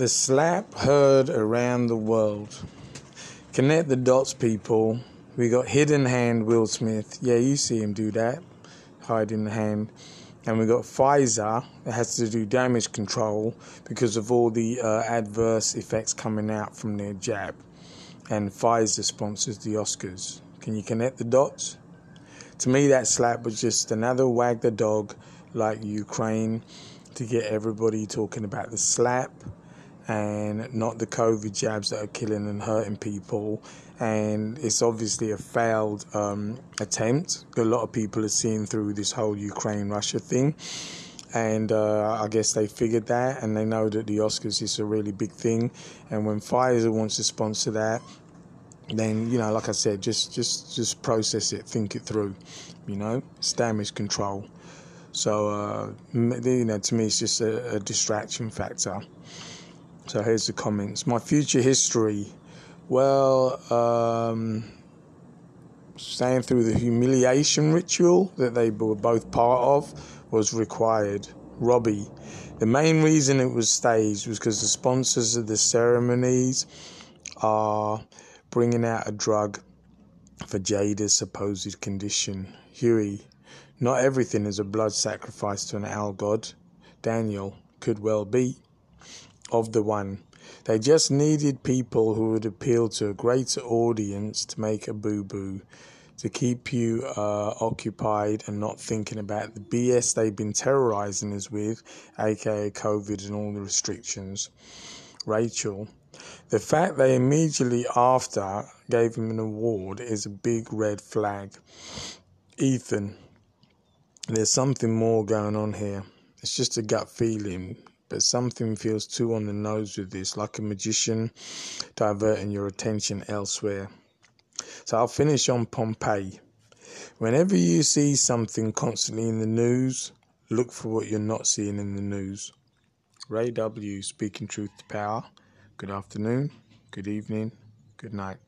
The slap heard around the world. Connect the dots, people. We got hidden hand Will Smith. Yeah, you see him do that, hiding the hand. And we got Pfizer that has to do damage control because of all the uh, adverse effects coming out from their jab. And Pfizer sponsors the Oscars. Can you connect the dots? To me, that slap was just another wag the dog like Ukraine to get everybody talking about the slap and not the COVID jabs that are killing and hurting people. And it's obviously a failed um, attempt. A lot of people are seeing through this whole Ukraine Russia thing. And uh, I guess they figured that, and they know that the Oscars is a really big thing. And when Pfizer wants to sponsor that, then you know, like I said, just just just process it, think it through. You know, it's damage control. So uh, you know, to me, it's just a, a distraction factor. So here's the comments. My future history. Well, um, staying through the humiliation ritual that they were both part of was required. Robbie. The main reason it was staged was because the sponsors of the ceremonies are bringing out a drug for Jada's supposed condition. Huey. Not everything is a blood sacrifice to an owl god. Daniel. Could well be of the one. They just needed people who would appeal to a greater audience to make a boo boo, to keep you uh, occupied and not thinking about the BS they've been terrorizing us with, aka COVID and all the restrictions. Rachel, the fact they immediately after gave him an award is a big red flag. Ethan, there's something more going on here. It's just a gut feeling but something feels too on the nose with this, like a magician diverting your attention elsewhere. So I'll finish on Pompeii. Whenever you see something constantly in the news, look for what you're not seeing in the news. Ray W. speaking truth to power. Good afternoon, good evening, good night.